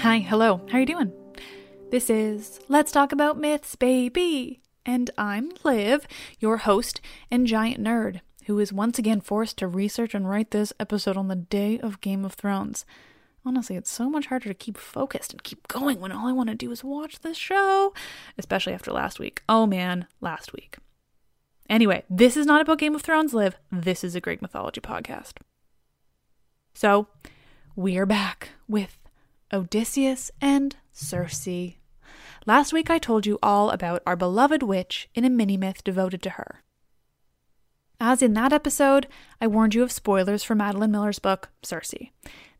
Hi, hello, how are you doing? This is Let's Talk About Myths, baby! And I'm Liv, your host and giant nerd, who is once again forced to research and write this episode on the day of Game of Thrones. Honestly, it's so much harder to keep focused and keep going when all I want to do is watch this show, especially after last week. Oh man, last week. Anyway, this is not about Game of Thrones, Liv. This is a Greek mythology podcast. So, we're back with Odysseus and Circe. Last week I told you all about our beloved witch in a mini myth devoted to her. As in that episode, I warned you of spoilers for Madeline Miller's book, Circe.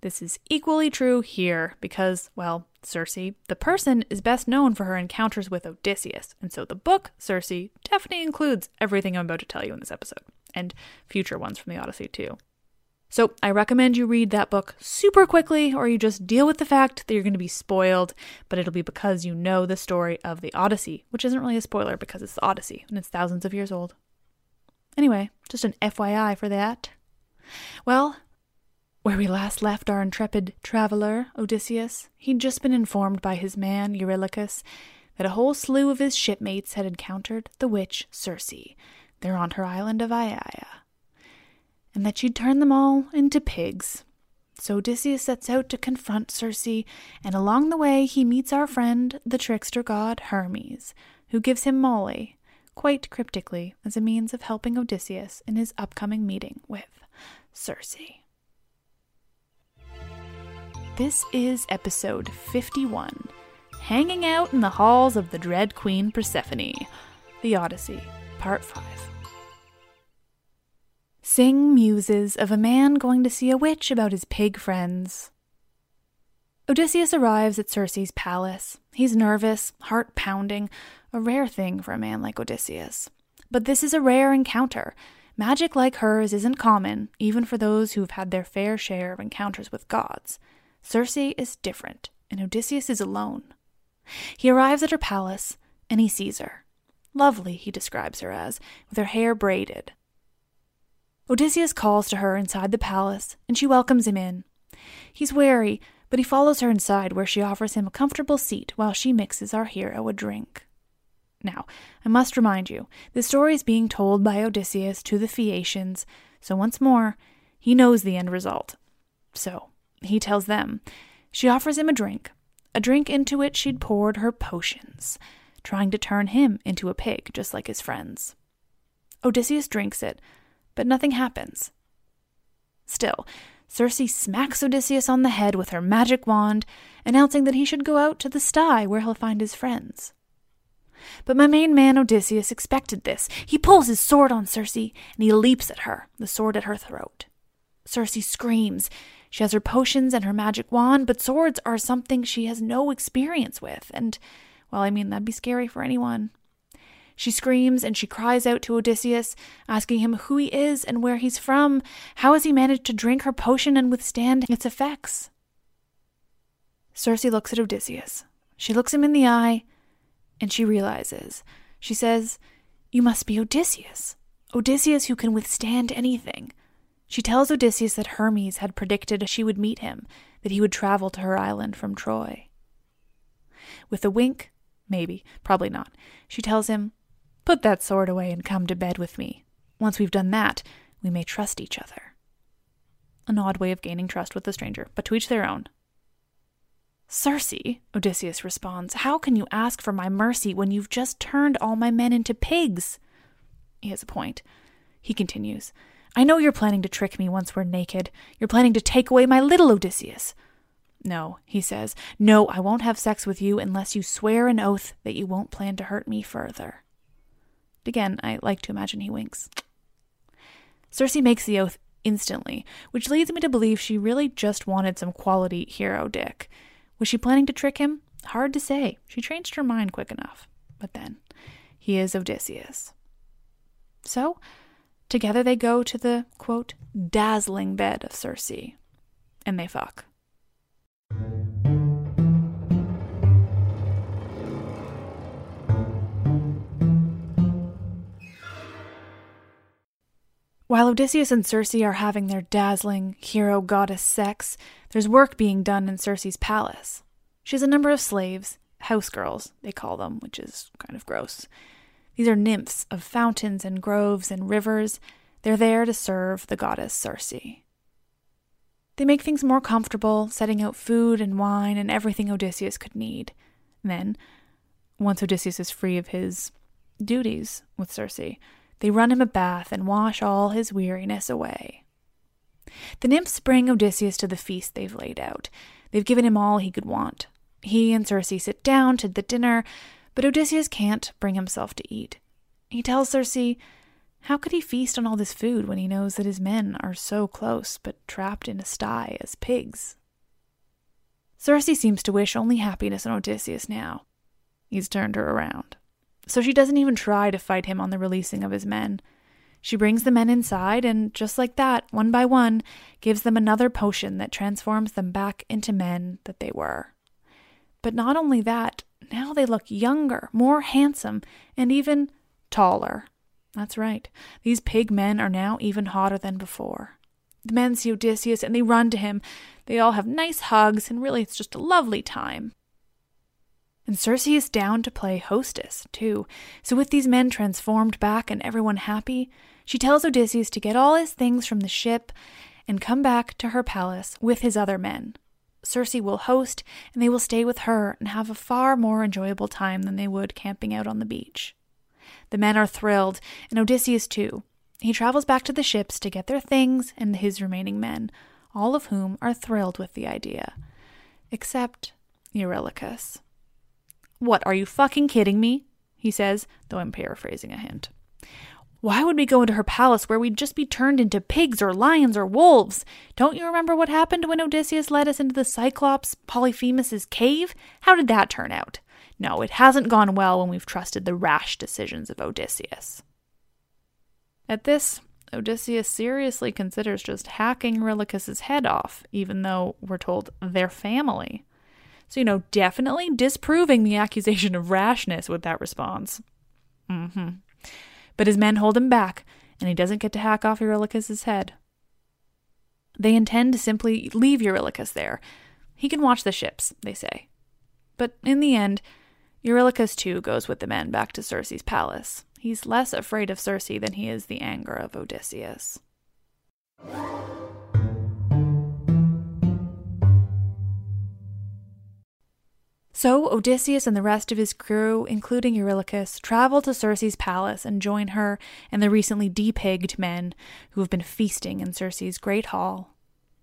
This is equally true here because, well, Circe, the person, is best known for her encounters with Odysseus, and so the book, Circe, definitely includes everything I'm about to tell you in this episode, and future ones from the Odyssey, too. So I recommend you read that book super quickly, or you just deal with the fact that you're going to be spoiled, but it'll be because you know the story of the Odyssey, which isn't really a spoiler because it's the Odyssey and it's thousands of years old. Anyway, just an FYI for that. Well, where we last left our intrepid traveler, Odysseus, he'd just been informed by his man, Eurylochus, that a whole slew of his shipmates had encountered the witch Circe there on her island of Aiaia and that she'd turn them all into pigs. So Odysseus sets out to confront Circe, and along the way he meets our friend, the trickster god Hermes, who gives him moly, quite cryptically, as a means of helping Odysseus in his upcoming meeting with Circe. This is episode 51 Hanging Out in the Halls of the Dread Queen Persephone, The Odyssey, Part 5. Sing muses of a man going to see a witch about his pig friends. Odysseus arrives at Circe's palace. He's nervous, heart pounding, a rare thing for a man like Odysseus. But this is a rare encounter. Magic like hers isn't common, even for those who've had their fair share of encounters with gods. Circe is different, and Odysseus is alone. He arrives at her palace, and he sees her. Lovely, he describes her as, with her hair braided, Odysseus calls to her inside the palace, and she welcomes him in. He's wary, but he follows her inside where she offers him a comfortable seat while she mixes our hero a drink. Now, I must remind you, this story is being told by Odysseus to the Phaeacians, so once more, he knows the end result. So, he tells them. She offers him a drink, a drink into which she'd poured her potions, trying to turn him into a pig just like his friends. Odysseus drinks it, but nothing happens. Still, Circe smacks Odysseus on the head with her magic wand, announcing that he should go out to the sty where he'll find his friends. But my main man Odysseus expected this. He pulls his sword on Circe, and he leaps at her, the sword at her throat. Circe screams. She has her potions and her magic wand, but swords are something she has no experience with, and, well, I mean, that'd be scary for anyone. She screams and she cries out to Odysseus, asking him who he is and where he's from. How has he managed to drink her potion and withstand its effects? Circe looks at Odysseus. She looks him in the eye, and she realizes. She says, You must be Odysseus. Odysseus who can withstand anything. She tells Odysseus that Hermes had predicted she would meet him, that he would travel to her island from Troy. With a wink, maybe, probably not, she tells him, Put that sword away and come to bed with me. Once we've done that, we may trust each other. An odd way of gaining trust with a stranger, but to each their own. Circe, Odysseus responds, how can you ask for my mercy when you've just turned all my men into pigs? He has a point. He continues, I know you're planning to trick me once we're naked. You're planning to take away my little Odysseus. No, he says, no, I won't have sex with you unless you swear an oath that you won't plan to hurt me further. Again, I like to imagine he winks. Circe makes the oath instantly, which leads me to believe she really just wanted some quality hero dick. Was she planning to trick him? Hard to say. She changed her mind quick enough. But then, he is Odysseus. So, together they go to the, quote, dazzling bed of Circe. And they fuck. While Odysseus and Circe are having their dazzling hero goddess sex, there's work being done in Circe's palace. She has a number of slaves, house girls, they call them, which is kind of gross. These are nymphs of fountains and groves and rivers. They're there to serve the goddess Circe. They make things more comfortable, setting out food and wine and everything Odysseus could need. then, once Odysseus is free of his duties with Circe, they run him a bath and wash all his weariness away. The nymphs bring Odysseus to the feast they've laid out. They've given him all he could want. He and Circe sit down to the dinner, but Odysseus can't bring himself to eat. He tells Circe, how could he feast on all this food when he knows that his men are so close but trapped in a sty as pigs? Circe seems to wish only happiness on Odysseus now. He's turned her around so she doesn't even try to fight him on the releasing of his men. She brings the men inside, and just like that, one by one, gives them another potion that transforms them back into men that they were. But not only that, now they look younger, more handsome, and even taller. That's right, these pig men are now even hotter than before. The men see Odysseus and they run to him. They all have nice hugs, and really it's just a lovely time. And Circe is down to play hostess, too. So, with these men transformed back and everyone happy, she tells Odysseus to get all his things from the ship and come back to her palace with his other men. Circe will host, and they will stay with her and have a far more enjoyable time than they would camping out on the beach. The men are thrilled, and Odysseus too. He travels back to the ships to get their things and his remaining men, all of whom are thrilled with the idea. Except Eurylochus. What, are you fucking kidding me? He says, though I'm paraphrasing a hint. Why would we go into her palace where we'd just be turned into pigs or lions or wolves? Don't you remember what happened when Odysseus led us into the Cyclops Polyphemus's cave? How did that turn out? No, it hasn't gone well when we've trusted the rash decisions of Odysseus. At this, Odysseus seriously considers just hacking Eurylochus's head off, even though we're told they're family. So, you know, definitely disproving the accusation of rashness with that response. Mm-hmm. But his men hold him back, and he doesn't get to hack off Eurylochus's head. They intend to simply leave Eurylochus there. He can watch the ships, they say. But in the end, Eurylochus too goes with the men back to Circe's palace. He's less afraid of Circe than he is the anger of Odysseus. So Odysseus and the rest of his crew, including Eurylochus, travel to Circe's palace and join her and the recently depigged men who have been feasting in Circe's great hall.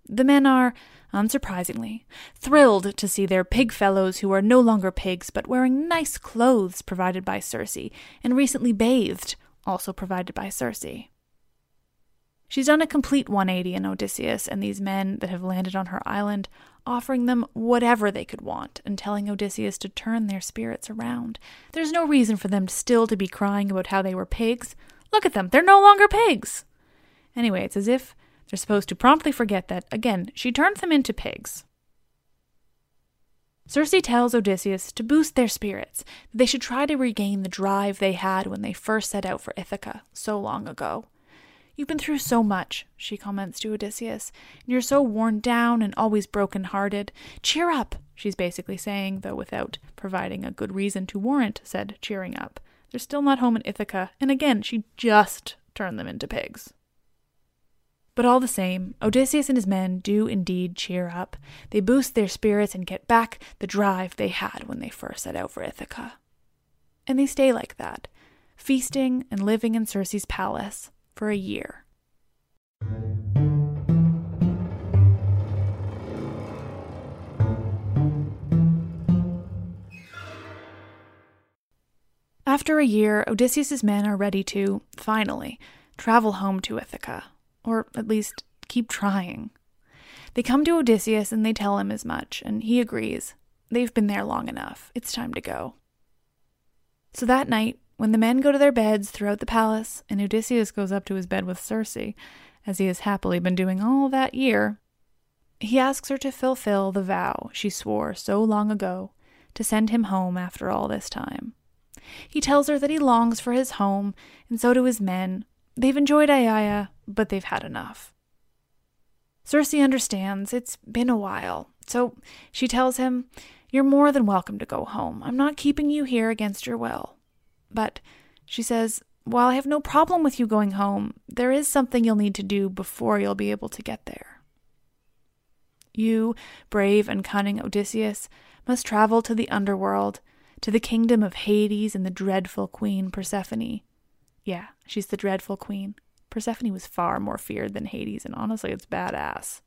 The men are, unsurprisingly, thrilled to see their pig fellows who are no longer pigs but wearing nice clothes provided by Circe and recently bathed, also provided by Circe. She's done a complete 180 in Odysseus and these men that have landed on her island offering them whatever they could want and telling Odysseus to turn their spirits around. There's no reason for them still to be crying about how they were pigs. Look at them, they're no longer pigs. Anyway, it's as if they're supposed to promptly forget that, again, she turned them into pigs. Circe tells Odysseus to boost their spirits, that they should try to regain the drive they had when they first set out for Ithaca so long ago. You've been through so much, she comments to Odysseus, and you're so worn down and always broken hearted. Cheer up, she's basically saying, though without providing a good reason to warrant said cheering up. They're still not home in Ithaca, and again, she just turned them into pigs. But all the same, Odysseus and his men do indeed cheer up. They boost their spirits and get back the drive they had when they first set out for Ithaca. And they stay like that, feasting and living in Circe's palace, for a year. After a year, Odysseus's men are ready to, finally, travel home to Ithaca, or at least keep trying. They come to Odysseus and they tell him as much, and he agrees. They've been there long enough. It's time to go. So that night, when the men go to their beds throughout the palace, and Odysseus goes up to his bed with Circe, as he has happily been doing all that year, he asks her to fulfill the vow she swore so long ago to send him home after all this time. He tells her that he longs for his home, and so do his men. They've enjoyed Aiaia, but they've had enough. Circe understands it's been a while, so she tells him, You're more than welcome to go home. I'm not keeping you here against your will. But she says, While I have no problem with you going home, there is something you'll need to do before you'll be able to get there. You, brave and cunning Odysseus, must travel to the underworld, to the kingdom of Hades and the dreadful queen Persephone. Yeah, she's the dreadful queen. Persephone was far more feared than Hades, and honestly, it's badass.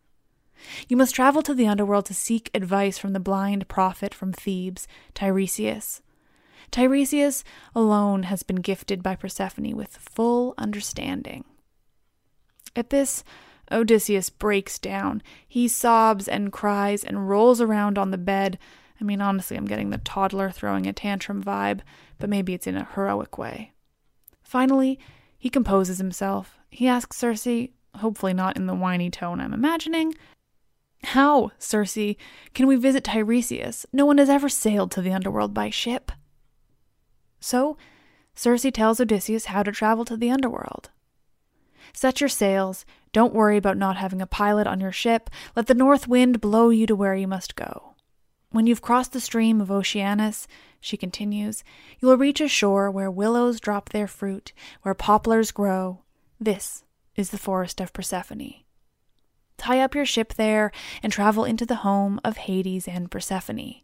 You must travel to the underworld to seek advice from the blind prophet from Thebes, Tiresias. Tiresias alone has been gifted by Persephone with full understanding. At this, Odysseus breaks down. He sobs and cries and rolls around on the bed. I mean, honestly, I'm getting the toddler throwing a tantrum vibe, but maybe it's in a heroic way. Finally, he composes himself. He asks Circe, hopefully not in the whiny tone I'm imagining, How, Circe, can we visit Tiresias? No one has ever sailed to the underworld by ship. So, Circe tells Odysseus how to travel to the underworld. Set your sails. Don't worry about not having a pilot on your ship. Let the north wind blow you to where you must go. When you've crossed the stream of Oceanus, she continues, you will reach a shore where willows drop their fruit, where poplars grow. This is the forest of Persephone. Tie up your ship there and travel into the home of Hades and Persephone.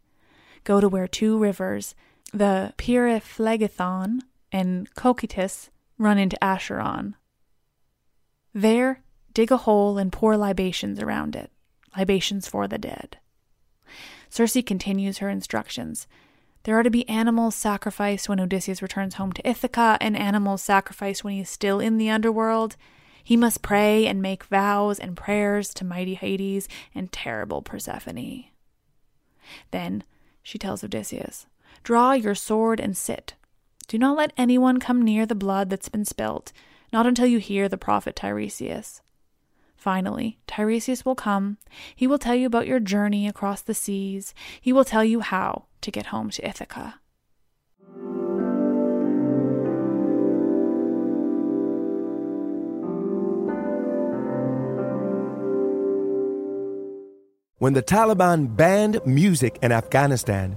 Go to where two rivers, the Pyriphlegethon and Cocytus, run into Acheron. There, dig a hole and pour libations around it, libations for the dead. Circe continues her instructions. There are to be animals sacrificed when Odysseus returns home to Ithaca, and animals sacrificed when he is still in the underworld. He must pray and make vows and prayers to mighty Hades and terrible Persephone. Then she tells Odysseus, Draw your sword and sit. Do not let anyone come near the blood that's been spilt, not until you hear the prophet Tiresias. Finally, Tiresias will come. He will tell you about your journey across the seas. He will tell you how to get home to Ithaca. When the Taliban banned music in Afghanistan,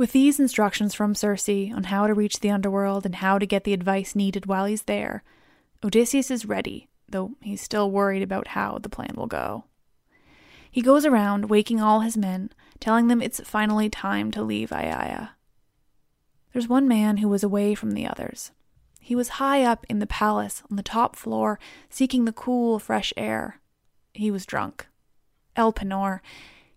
With these instructions from Circe on how to reach the underworld and how to get the advice needed while he's there, Odysseus is ready, though he's still worried about how the plan will go. He goes around waking all his men, telling them it's finally time to leave Aiaia. There's one man who was away from the others. He was high up in the palace on the top floor, seeking the cool, fresh air. He was drunk. Elpenor.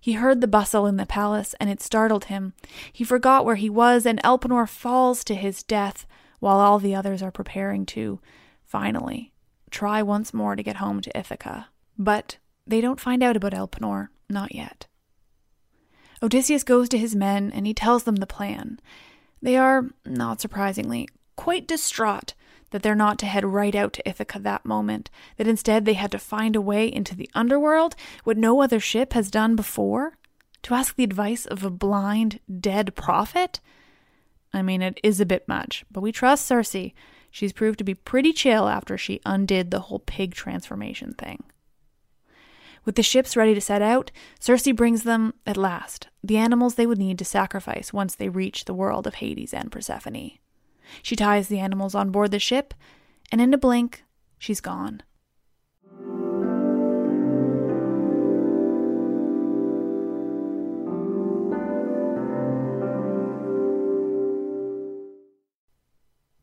He heard the bustle in the palace, and it startled him. He forgot where he was, and Elpenor falls to his death, while all the others are preparing to, finally, try once more to get home to Ithaca. But they don't find out about Elpenor, not yet. Odysseus goes to his men and he tells them the plan. They are, not surprisingly, quite distraught that they're not to head right out to Ithaca that moment, that instead they had to find a way into the underworld, what no other ship has done before? To ask the advice of a blind, dead prophet? I mean, it is a bit much, but we trust Circe. She's proved to be pretty chill after she undid the whole pig transformation thing. With the ships ready to set out, Circe brings them, at last, the animals they would need to sacrifice once they reach the world of Hades and Persephone. She ties the animals on board the ship, and in a blink, she's gone.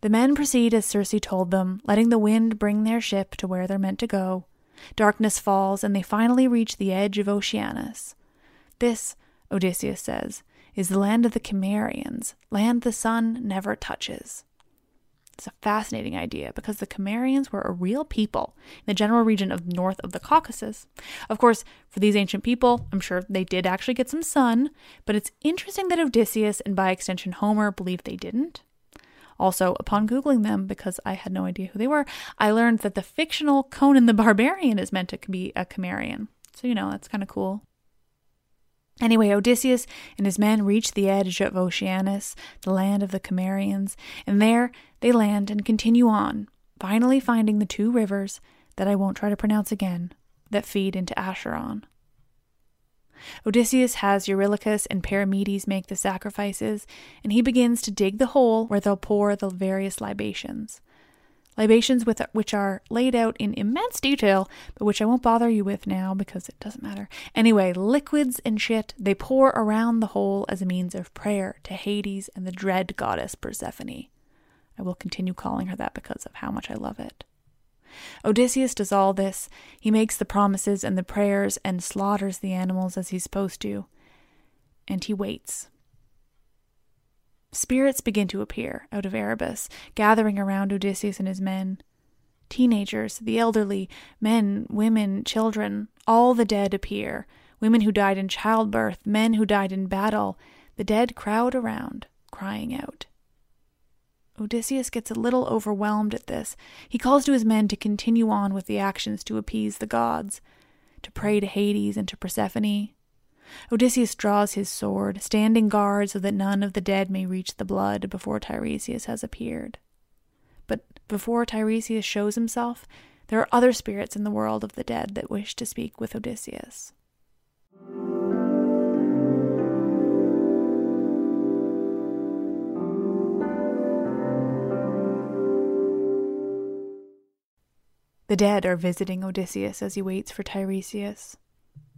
The men proceed as Circe told them, letting the wind bring their ship to where they're meant to go. Darkness falls, and they finally reach the edge of Oceanus. This, Odysseus says, is the land of the Cimmerians, land the sun never touches. It's a fascinating idea because the Cimmerians were a real people in the general region of north of the Caucasus. Of course, for these ancient people, I'm sure they did actually get some sun, but it's interesting that Odysseus and by extension Homer believed they didn't. Also, upon Googling them, because I had no idea who they were, I learned that the fictional Conan the Barbarian is meant to be a Cimmerian. So, you know, that's kind of cool. Anyway, Odysseus and his men reach the edge of Oceanus, the land of the Cimmerians, and there they land and continue on, finally finding the two rivers that I won't try to pronounce again that feed into Acheron. Odysseus has Eurylochus and Perimedes make the sacrifices, and he begins to dig the hole where they'll pour the various libations libations with which are laid out in immense detail, but which I won't bother you with now because it doesn't matter. Anyway, liquids and shit they pour around the hole as a means of prayer to Hades and the dread goddess Persephone. I will continue calling her that because of how much I love it. Odysseus does all this. He makes the promises and the prayers and slaughters the animals as he's supposed to. And he waits. Spirits begin to appear out of Erebus, gathering around Odysseus and his men. Teenagers, the elderly, men, women, children, all the dead appear. Women who died in childbirth, men who died in battle. The dead crowd around, crying out. Odysseus gets a little overwhelmed at this. He calls to his men to continue on with the actions to appease the gods, to pray to Hades and to Persephone, Odysseus draws his sword, standing guard so that none of the dead may reach the blood before Tiresias has appeared. But before Tiresias shows himself, there are other spirits in the world of the dead that wish to speak with Odysseus. The dead are visiting Odysseus as he waits for Tiresias.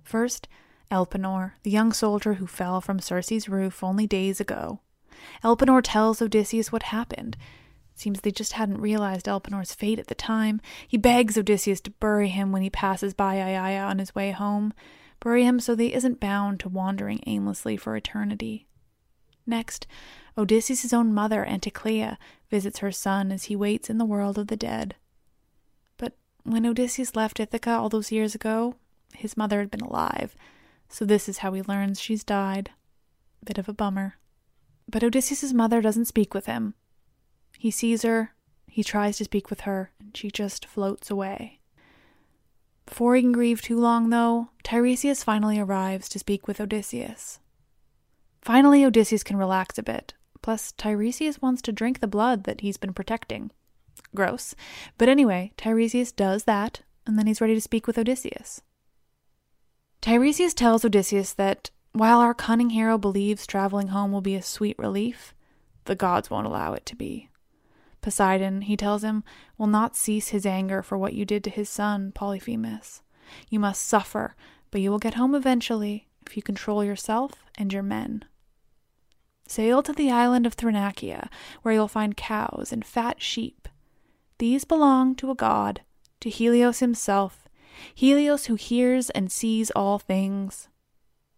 First, Elpenor, the young soldier who fell from Circe's roof only days ago. Elpenor tells Odysseus what happened. Seems they just hadn't realized Elpenor's fate at the time. He begs Odysseus to bury him when he passes by Aiaia on his way home. Bury him so that he isn't bound to wandering aimlessly for eternity. Next, Odysseus' own mother, Anticlea, visits her son as he waits in the world of the dead. But when Odysseus left Ithaca all those years ago, his mother had been alive. So this is how he learns she's died. Bit of a bummer. But Odysseus' mother doesn't speak with him. He sees her, he tries to speak with her, and she just floats away. Before he can grieve too long, though, Tiresias finally arrives to speak with Odysseus. Finally, Odysseus can relax a bit. Plus, Tiresias wants to drink the blood that he's been protecting. Gross. But anyway, Tiresias does that, and then he's ready to speak with Odysseus. Tiresias tells Odysseus that while our cunning hero believes traveling home will be a sweet relief, the gods won't allow it to be. Poseidon, he tells him, will not cease his anger for what you did to his son, Polyphemus. You must suffer, but you will get home eventually if you control yourself and your men. Sail to the island of Thrinacia, where you'll find cows and fat sheep. These belong to a god, to Helios himself, Helios who hears and sees all things.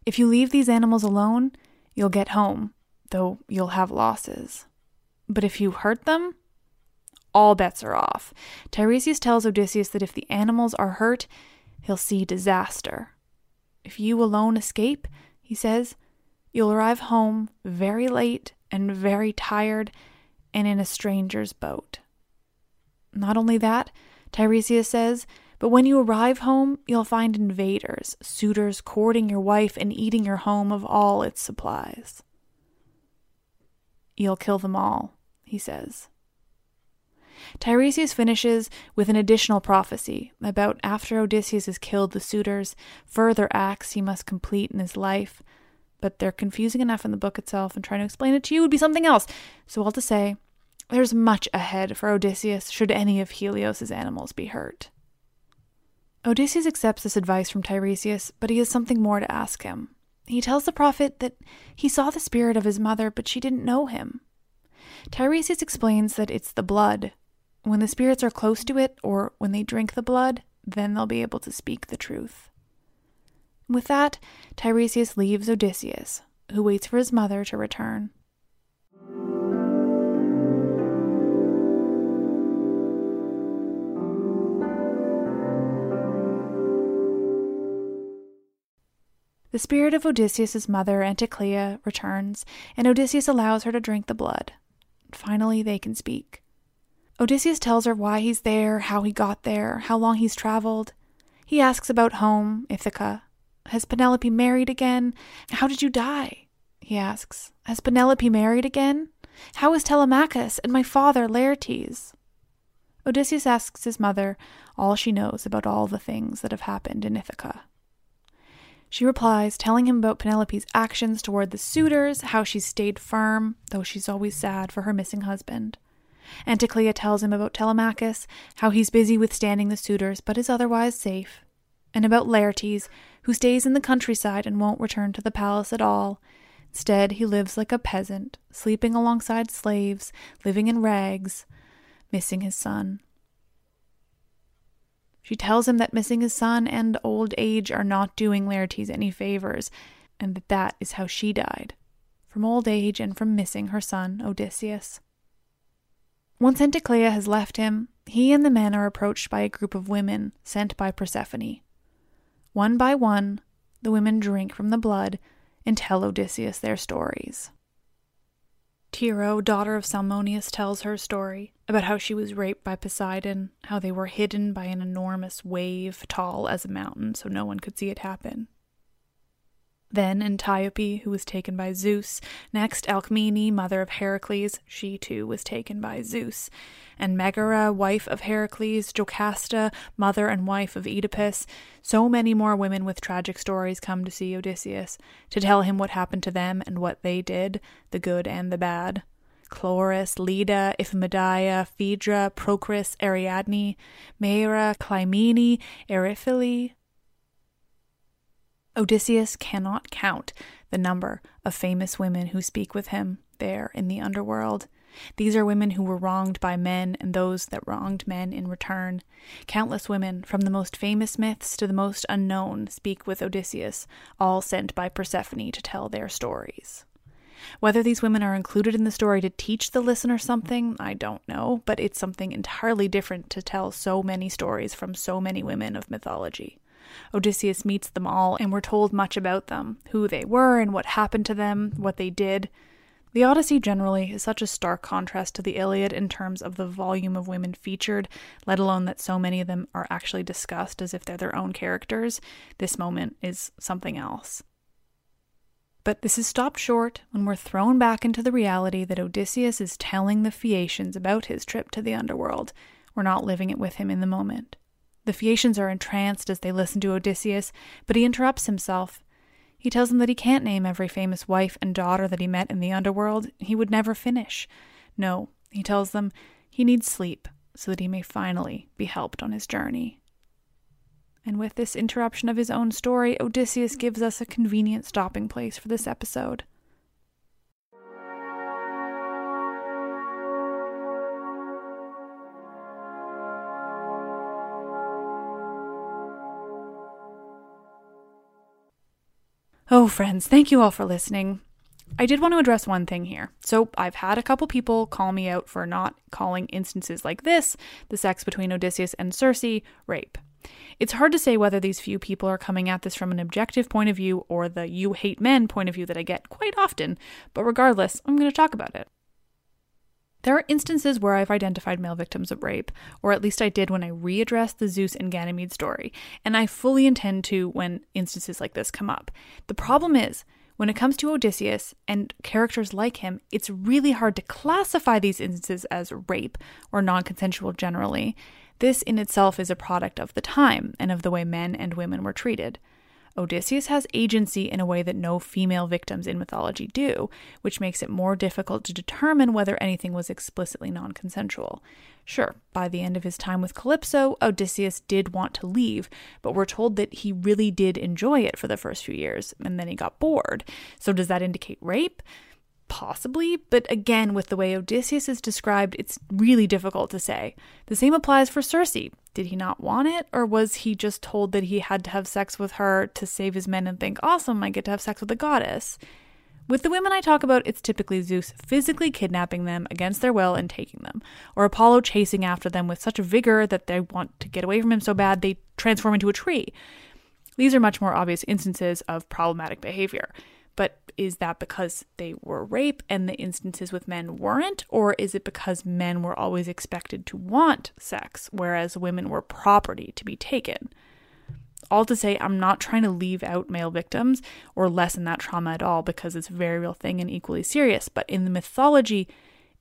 If you leave these animals alone, you'll get home, though you'll have losses. But if you hurt them, all bets are off. Tiresias tells Odysseus that if the animals are hurt, he'll see disaster. If you alone escape, he says, you'll arrive home very late and very tired and in a stranger's boat. Not only that, Tiresias says, but when you arrive home, you'll find invaders, suitors courting your wife and eating your home of all its supplies. You'll kill them all, he says. Tiresias finishes with an additional prophecy about after Odysseus has killed the suitors, further acts he must complete in his life. But they're confusing enough in the book itself, and trying to explain it to you would be something else. So, all to say, there's much ahead for Odysseus should any of Helios's animals be hurt. Odysseus accepts this advice from Tiresias, but he has something more to ask him. He tells the prophet that he saw the spirit of his mother, but she didn't know him. Tiresias explains that it's the blood. When the spirits are close to it, or when they drink the blood, then they'll be able to speak the truth. With that, Tiresias leaves Odysseus, who waits for his mother to return. The spirit of Odysseus's mother, Anticlea, returns, and Odysseus allows her to drink the blood. Finally, they can speak. Odysseus tells her why he's there, how he got there, how long he's traveled. He asks about home, Ithaca. Has Penelope married again? How did you die? He asks. Has Penelope married again? How is Telemachus and my father Laertes? Odysseus asks his mother all she knows about all the things that have happened in Ithaca. She replies, telling him about Penelope's actions toward the suitors, how she stayed firm, though she's always sad for her missing husband. Anticlea tells him about Telemachus, how he's busy withstanding the suitors but is otherwise safe, and about Laertes, who stays in the countryside and won't return to the palace at all. Instead, he lives like a peasant, sleeping alongside slaves, living in rags, missing his son. She tells him that missing his son and old age are not doing Laertes any favors, and that that is how she died from old age and from missing her son, Odysseus. Once Anticlea has left him, he and the men are approached by a group of women sent by Persephone. One by one, the women drink from the blood and tell Odysseus their stories. Tyro, daughter of Salmoneus, tells her story about how she was raped by Poseidon, how they were hidden by an enormous wave tall as a mountain so no one could see it happen. Then Antiope, who was taken by Zeus. Next, Alcmene, mother of Heracles, she too was taken by Zeus. And Megara, wife of Heracles, Jocasta, mother and wife of Oedipus. So many more women with tragic stories come to see Odysseus, to tell him what happened to them and what they did, the good and the bad. Chloris, Leda, Iphimedeia, Phaedra, Procris, Ariadne, Maera, Clymene, Eriphyle, Odysseus cannot count the number of famous women who speak with him there in the underworld. These are women who were wronged by men and those that wronged men in return. Countless women, from the most famous myths to the most unknown, speak with Odysseus, all sent by Persephone to tell their stories. Whether these women are included in the story to teach the listener something, I don't know, but it's something entirely different to tell so many stories from so many women of mythology. Odysseus meets them all, and we're told much about them who they were and what happened to them, what they did. The Odyssey generally is such a stark contrast to the Iliad in terms of the volume of women featured, let alone that so many of them are actually discussed as if they're their own characters. This moment is something else. But this is stopped short when we're thrown back into the reality that Odysseus is telling the Phaeacians about his trip to the underworld. We're not living it with him in the moment. The Phaeacians are entranced as they listen to Odysseus, but he interrupts himself. He tells them that he can't name every famous wife and daughter that he met in the underworld. He would never finish. No, he tells them he needs sleep so that he may finally be helped on his journey. And with this interruption of his own story, Odysseus gives us a convenient stopping place for this episode. Oh, friends, thank you all for listening. I did want to address one thing here. So, I've had a couple people call me out for not calling instances like this, the sex between Odysseus and Circe, rape. It's hard to say whether these few people are coming at this from an objective point of view or the you hate men point of view that I get quite often, but regardless, I'm going to talk about it. There are instances where I've identified male victims of rape, or at least I did when I readdressed the Zeus and Ganymede story, and I fully intend to when instances like this come up. The problem is, when it comes to Odysseus and characters like him, it's really hard to classify these instances as rape or non consensual generally. This in itself is a product of the time and of the way men and women were treated. Odysseus has agency in a way that no female victims in mythology do, which makes it more difficult to determine whether anything was explicitly non consensual. Sure, by the end of his time with Calypso, Odysseus did want to leave, but we're told that he really did enjoy it for the first few years, and then he got bored. So does that indicate rape? Possibly, but again, with the way Odysseus is described, it's really difficult to say. The same applies for Circe. Did he not want it, or was he just told that he had to have sex with her to save his men and think, awesome, I get to have sex with a goddess? With the women I talk about, it's typically Zeus physically kidnapping them against their will and taking them, or Apollo chasing after them with such vigor that they want to get away from him so bad they transform into a tree. These are much more obvious instances of problematic behavior. But is that because they were rape and the instances with men weren't? Or is it because men were always expected to want sex, whereas women were property to be taken? All to say, I'm not trying to leave out male victims or lessen that trauma at all because it's a very real thing and equally serious. But in the mythology,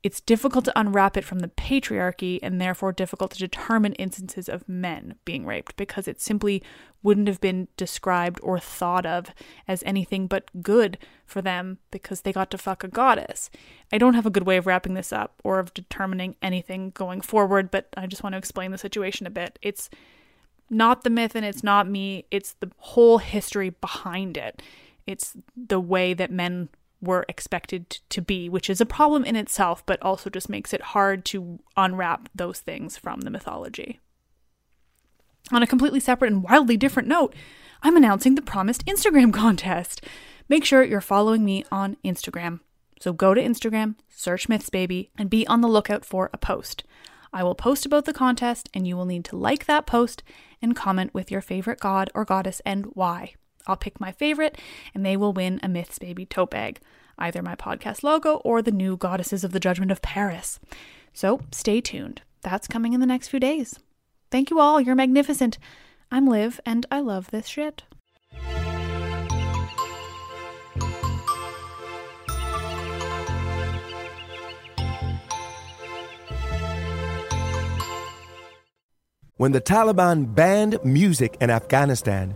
it's difficult to unwrap it from the patriarchy and therefore difficult to determine instances of men being raped because it simply wouldn't have been described or thought of as anything but good for them because they got to fuck a goddess. I don't have a good way of wrapping this up or of determining anything going forward, but I just want to explain the situation a bit. It's not the myth and it's not me, it's the whole history behind it. It's the way that men were expected to be, which is a problem in itself, but also just makes it hard to unwrap those things from the mythology. On a completely separate and wildly different note, I'm announcing the promised Instagram contest. Make sure you're following me on Instagram. So go to Instagram, search Myths Baby, and be on the lookout for a post. I will post about the contest, and you will need to like that post and comment with your favorite god or goddess and why. I'll pick my favorite, and they will win a Myths Baby tote bag, either my podcast logo or the new Goddesses of the Judgment of Paris. So stay tuned. That's coming in the next few days. Thank you all. You're magnificent. I'm Liv, and I love this shit. When the Taliban banned music in Afghanistan,